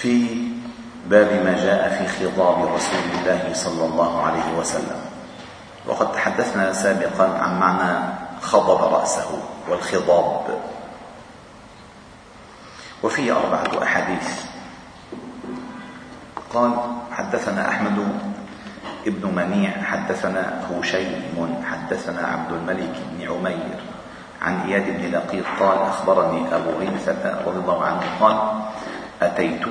في باب ما جاء في خضاب رسول الله صلى الله عليه وسلم. وقد تحدثنا سابقا عن معنى خضب رأسه والخضاب. وفيه أربعة أحاديث. قال حدثنا أحمد ابن منيع حدثنا هشيم حدثنا عبد الملك بن عمير عن إياد بن لقيط قال أخبرني أبو غيثة رضي الله عنه قال أتيت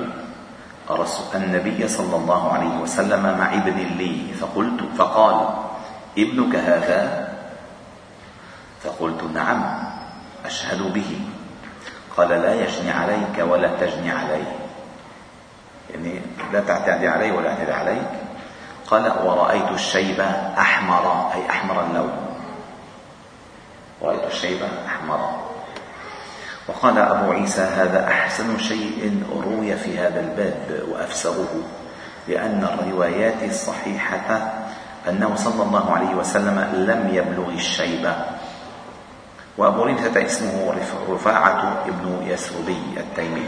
النبي صلى الله عليه وسلم مع ابن لي فقلت فقال ابنك هذا؟ فقلت نعم أشهد به. قال لا يجني عليك ولا تجني عليه. يعني لا تعتدي علي ولا أعتدي عليك. قال ورأيت الشيب أحمر أي أحمر اللون. رأيت الشيب أحمر. وقال أبو عيسى هذا أحسن شيء روي في هذا الباب وأفسره لأن الروايات الصحيحة أنه صلى الله عليه وسلم لم يبلغ الشيبة وأبو رمثة اسمه رفاعة ابن يسربي التيمي.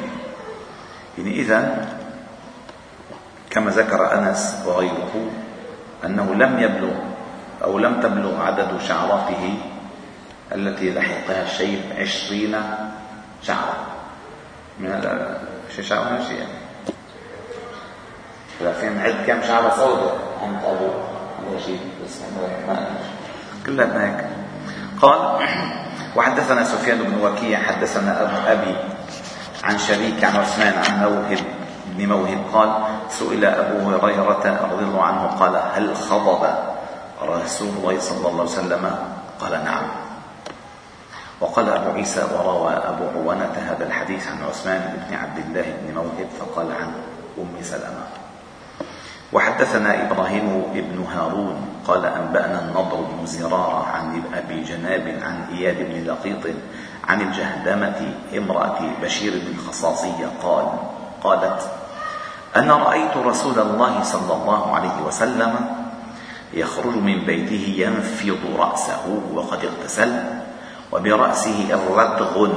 يعني إذا كما ذكر أنس وغيره أنه لم يبلغ أو لم تبلغ عدد شعراته التي لحقها الشيب عشرين شعرة من شعر؟ شيء. يعني لكن عد كم شعرة سوداء عند أبو شيء بس ما كلها هيك. قال وحدثنا سفيان بن وكيع حدثنا أبي عن شريك عن عثمان عن موهب بن موهب. قال سئل أبو هريرة رضي الله عنه قال هل خضب رسول الله صلى الله عليه وسلم؟ قال نعم. وقال أبو عيسى وروى أبو عوانة هذا الحديث عن عثمان بن عبد الله بن موهب فقال عن أم سلمة. وحدثنا إبراهيم بن هارون قال أنبأنا النضر بن زرارة عن أبي جناب عن إياد بن لقيط عن الجهدمة امرأة بشير بن الخصاصية قال قالت أنا رأيت رسول الله صلى الله عليه وسلم يخرج من بيته ينفض رأسه وقد اغتسل وبرأسه الردغ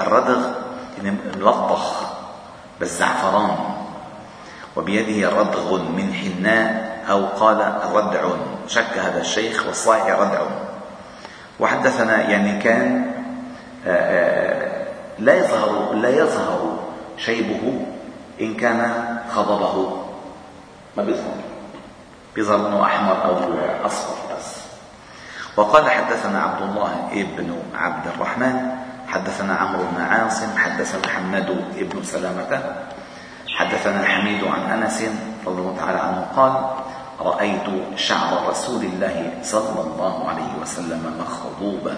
الردغ يعني ملطخ بالزعفران. وبيده ردغ من حناء أو قال ردع شك هذا الشيخ والصحيح ردع وحدثنا يعني كان آه، آه، لا يظهر لا يظهر شيبه إن كان خضبه. ما بيظهر. بيظهر إنه أحمر أو أصفر. بس وقال حدثنا عبد الله ابن عبد الرحمن حدثنا عمرو بن عاصم حدثنا حماد بن سلامة حدثنا الحميد عن أنس رضي الله تعالى عنه قال رأيت شعر رسول الله صلى الله عليه وسلم مخضوبا.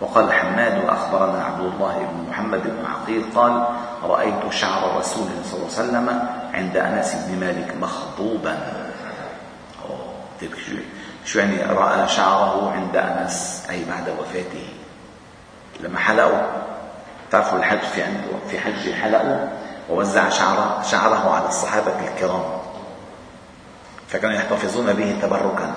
وقال حماد أخبرنا عبد الله بن محمد بن عقيل قال رأيت شعر رسول الله صلى الله عليه وسلم عند أنس بن مالك مخضوبا. طيب شو يعني رأى شعره عند أنس أي بعد وفاته. لما حلقوا تعرفوا الحج في عنده في حج حلقوا ووزع شعره شعره على الصحابة الكرام. فكانوا يحتفظون به تبركا.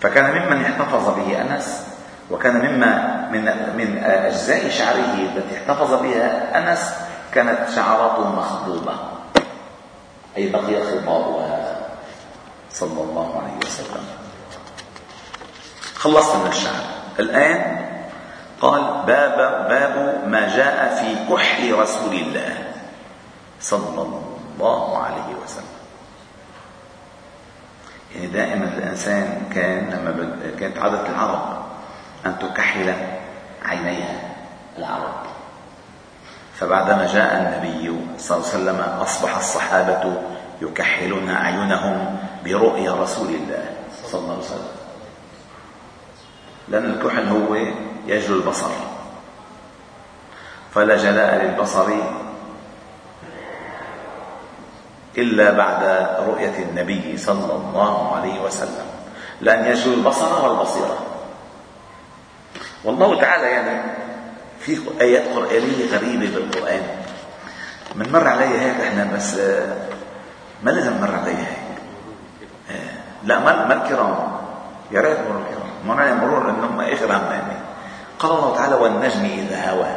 فكان ممن احتفظ به أنس وكان مما من من أجزاء شعره التي احتفظ بها أنس كانت شعراته مخضوبة أي بقي خضابها. صلى الله عليه وسلم. خلصت من الشعر. الآن قال باب باب ما جاء في كحل رسول الله صلى الله عليه وسلم. يعني دائما الإنسان كان لما كانت عادة العرب أن تكحل عينيها العرب. فبعدما جاء النبي صلى الله عليه وسلم أصبح الصحابة يكحلون أعينهم برؤيا رسول الله صلى الله عليه وسلم. لأن الكحل هو يجلو البصر. فلا جلاء للبصر إلا بعد رؤية النبي صلى الله عليه وسلم. لأن يجلو البصر والبصيرة. والله تعالى يعني في آيات قرآنية غريبة بالقرآن. من مر علي هيك إحنا بس ما لازم نمر علي هيك. لا ما ما الكرام. يا ريت مرور الكرام. مرور مرور انهم اخر همامي قال الله تعالى والنجم إذا هوى.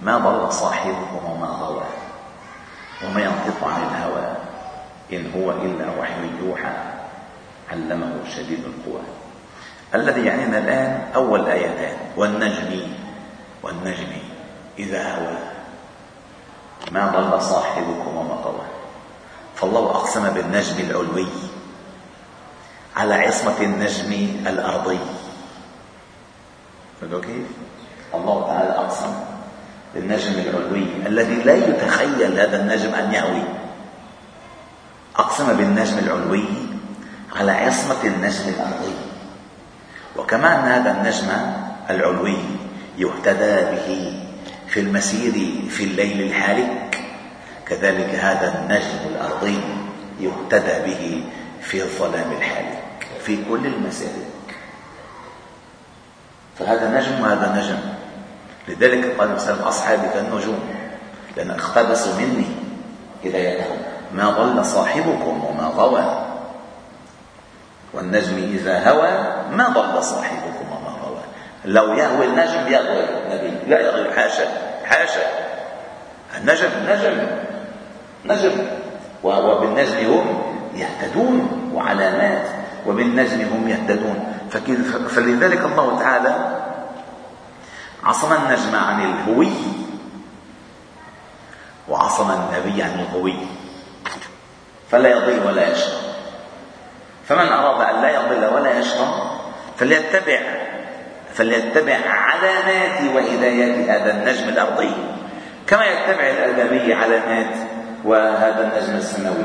ما ضل صاحبكم وما غوى. وما ينطق عن الهوى. إن هو إلا وحي يوحى. علمه شديد القوى. الذي يعنينا الآن أول آيتان. والنجم والنجم إذا هوى. ما ضل صاحبكم وما فالله أقسم بالنجم العلوي على عصمة النجم الأرضي. فهمتوا كيف؟ الله تعالى أقسم بالنجم العلوي الذي لا يتخيل هذا النجم أن يهوي أقسم بالنجم العلوي على عصمة النجم الأرضي. وكمان هذا النجم العلوي يهتدى به في المسير في الليل الحالك كذلك هذا النجم الأرضي يهتدى به في الظلام الحالك في كل المسالك. فهذا نجم وهذا نجم. لذلك قال وسلم أصحابي كالنجوم لأن اقتبسوا مني هدايتهم ما ضل صاحبكم وما غوى. والنجم إذا هوى ما ضل صاحبكم وما غوى. لو يهوي النجم يغوي النبي لا يغوي حاشا حاشا. النجم نجم. نجم وبالنجم هم يهتدون وعلامات. وبالنجم هم يهتدون. فلذلك الله تعالى عصم النجم عن الهوي وعصم النبي عن الغوي. فلا يضل ولا يشقى. فمن أراد أن لا يضل ولا يشقى فليتبع فليتبع علامات وهدايات هذا النجم الأرضي. كما يتبع الآدمي علامات وهذا النجم السماوي.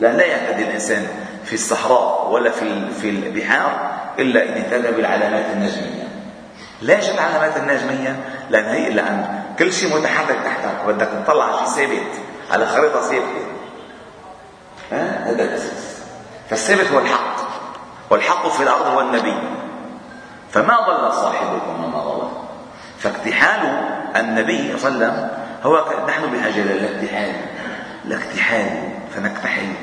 لأن لا يهتدي الإنسان في الصحراء ولا في في البحار إلا إن اهتدى بالعلامات النجمية. ليش العلامات النجمية؟ لأن هي لأن كل شيء متحرك تحتك بدك تطلع على شيء ثابت على خريطة ثابتة. هذا الأساس. فالثابت هو الحق. والحق في الأرض هو النبي. فما ضل صاحبكم وما ضل. فاكتحال النبي صلى الله عليه وسلم. هو نحن بحاجة للاكتحال الاكتحال فنكتحل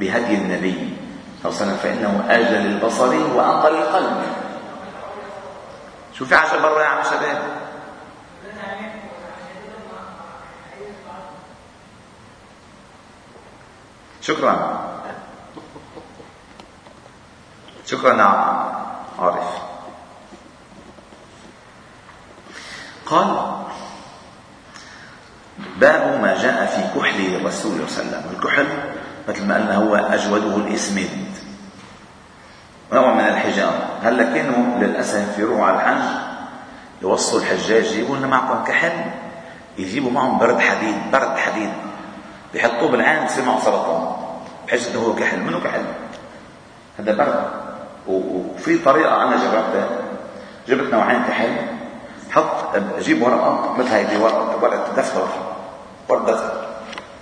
بهدي النبي صلى الله عليه وسلم فإنه أجل للبصر وأنقى للقلب. شو في عشان برا يا عم شباب. شكرا. شكرا نعم عارف. قال باب ما جاء في كحل الرسول صلى الله عليه وسلم. الكحل مثل ما قلنا هو أجوده الإسمد نوع من الحجارة هلا كانوا للأسف يروحوا على الحج يوصوا الحجاج يجيبوا لنا معكم كحل؟ يجيبوا معهم برد حديد برد حديد. بيحطوه بالعين بصير معه سرطان بحيث إنه هو كحل. منه كحل؟ هذا برد. وفي طريقة أنا جربتها. جبت نوعين كحل. حط جيب ورقة مثل هيدي ورقة ورقة دفتر دفتر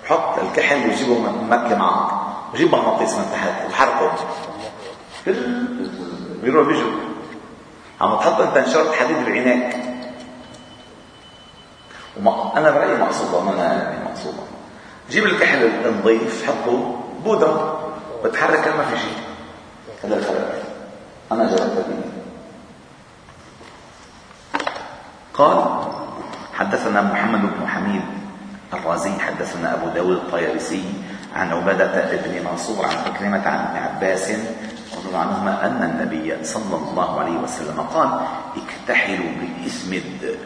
حط الكحل وجيبه مكة معك. وجيب مغناطيس من تحت وحركه بيروح بيجوا عم تحط أنت انشارة حديد بعينيك. وما أنا برأيي مقصودة ما أنا يعني مقصودة. جيب الكحل النظيف حطه بودره بتحرك ما في شيء. هذا الفرق. أنا جربت قال حدثنا محمد بن حميد. الرازي حدثنا أبو داود الطيالسي عن عبادة بن منصور عن أكرمة عن ابن عباس رضي الله عنهما أن النبي صلى الله عليه وسلم قال اكتحلوا بالإسمد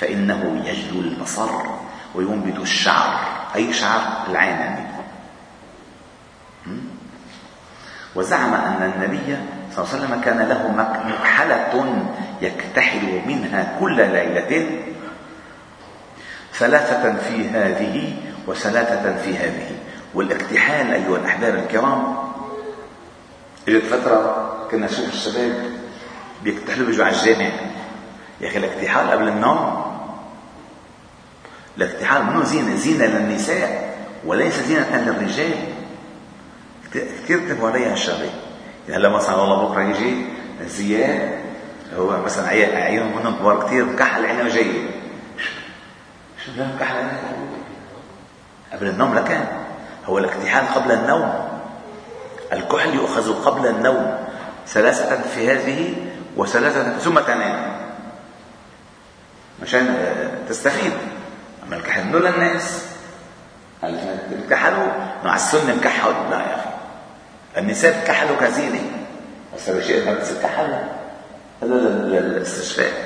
فإنه يجلو البصر وينبت الشعر. أي شعر العين يعني وزعم أن النبي صلى الله عليه وسلم كان له مكحلة يكتحل منها كل ليلة ثلاثة في هذه وثلاثة في هذه. والاكتحال أيها الأحباب الكرام إجت فترة كنا نشوف الشباب بيكتحلوا بيجوا على الجامع. يا أخي الاكتحال قبل النوم. الاكتحال منه زينة؟ زينة للنساء وليس زينة للرجال. كثير انتبهوا عليها هالشغله يعني هلا مثلا والله بكرة يجي زياد هو مثلا عيونهم منهم كبار كثير كحل عينه جاي بدهم كحل قبل النوم لكن هو الاكتحال قبل النوم. الكحل يؤخذ قبل النوم. ثلاثة في هذه وثلاثة ثم تنام. مشان تستفيد. أما الكحل منه للناس الكحلوا مع السنة مكحوا لا يا أخي. النساء كحلوا كزينة. بس شيء ما كحلوا هذا للاستشفاء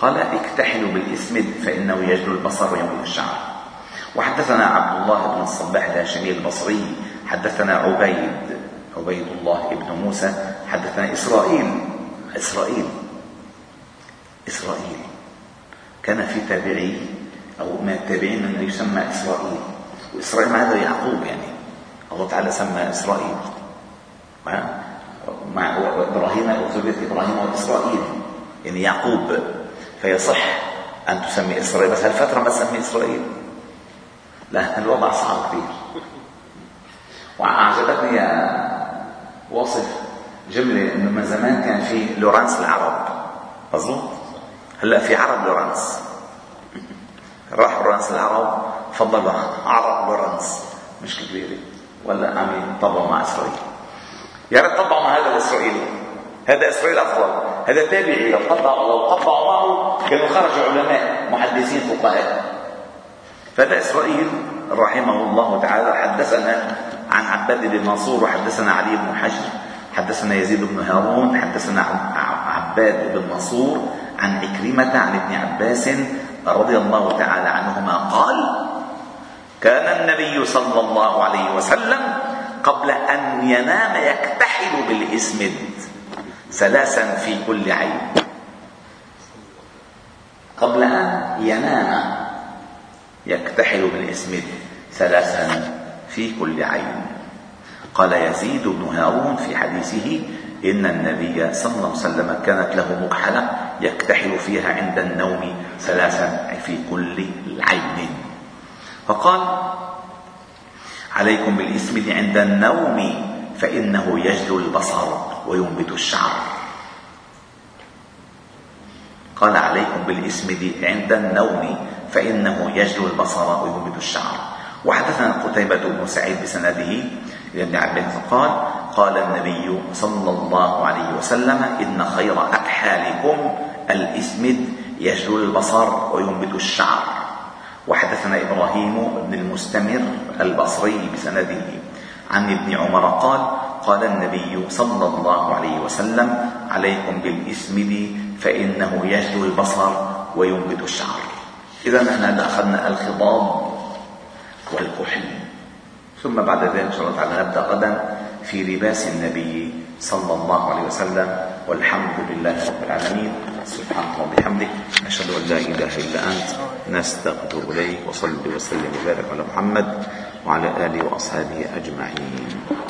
قال اكتحلوا بالاسمد فإنه يجلو البصر ويملك الشعر. وحدثنا عبد الله بن الصباح الهاشمي البصري حدثنا عبيد عبيد الله بن موسى حدثنا إسرائيل إسرائيل إسرائيل. كان في تابعي أو من التابعين من يسمى إسرائيل. وإسرائيل هذا يعقوب يعني. الله تعالى سمى إسرائيل. مع إبراهيم وذرية إبراهيم وإسرائيل. يعني يعقوب فيصح أن تسمي إسرائيل. بس هالفترة ما تسمي إسرائيل. لا الوضع صعب كثير وأعجبتني يا واصف جملة إنه من زمان كان في لورانس العرب. مظبوط؟ هلأ في عرب لورانس. راح لورانس العرب فضلوا عرب لورانس. مش كبيرة. ولا عم يطبعوا مع إسرائيل. يا ريت مع هذا الإسرائيلي. هذا إسرائيل أفضل. هذا تابعي. لو طبعوا لو طبعوا معه كانوا خرجوا علماء محدثين فقهاء. فهذا إسرائيل رحمه الله تعالى حدثنا عن عباد بن منصور وحدثنا علي بن حجر حدثنا يزيد بن هارون حدثنا عباد بن منصور عن عكرمة عن ابن عباس رضي الله تعالى عنهما قال كان النبي صلى الله عليه وسلم قبل أن ينام يكتحل بالإسمد ثلاثا في كل عين. قبل أن ينام يكتحل بالإسمد ثلاثا في كل عين. قال يزيد بن هارون في حديثه إن النبي صلى الله عليه وسلم كانت له مكحلة يكتحل فيها عند النوم ثلاثا في كل عين. فقال عليكم بالإسمد عند النوم فإنه يجلو البصر. وينبت الشعر. قال عليكم بالإسمد عند النوم فإنه يجلو البصر وينبت الشعر. وحدثنا قتيبة بن سعيد بسنده إلى ابن عباس قال قال النبي صلى الله عليه وسلم إن خير أكحالكم الإسمد يجلو البصر وينبت الشعر. وحدثنا إبراهيم بن المستمر البصري بسنده عن ابن عمر قال قال النبي صلى الله عليه وسلم عليكم بالإسمد فإنه يجلو البصر وينبت الشعر. إذا نحن أخذنا الخضاب والكحل. ثم بعد ذلك إن شاء الله تعالى نبدأ غدا في لباس النبي صلى الله عليه وسلم. والحمد لله رب العالمين. سبحانك وبحمدك. أشهد أن لا إله إلا أنت. نستغفر إليك. وصلي وسلم وبارك على محمد وعلى آله وأصحابه أجمعين.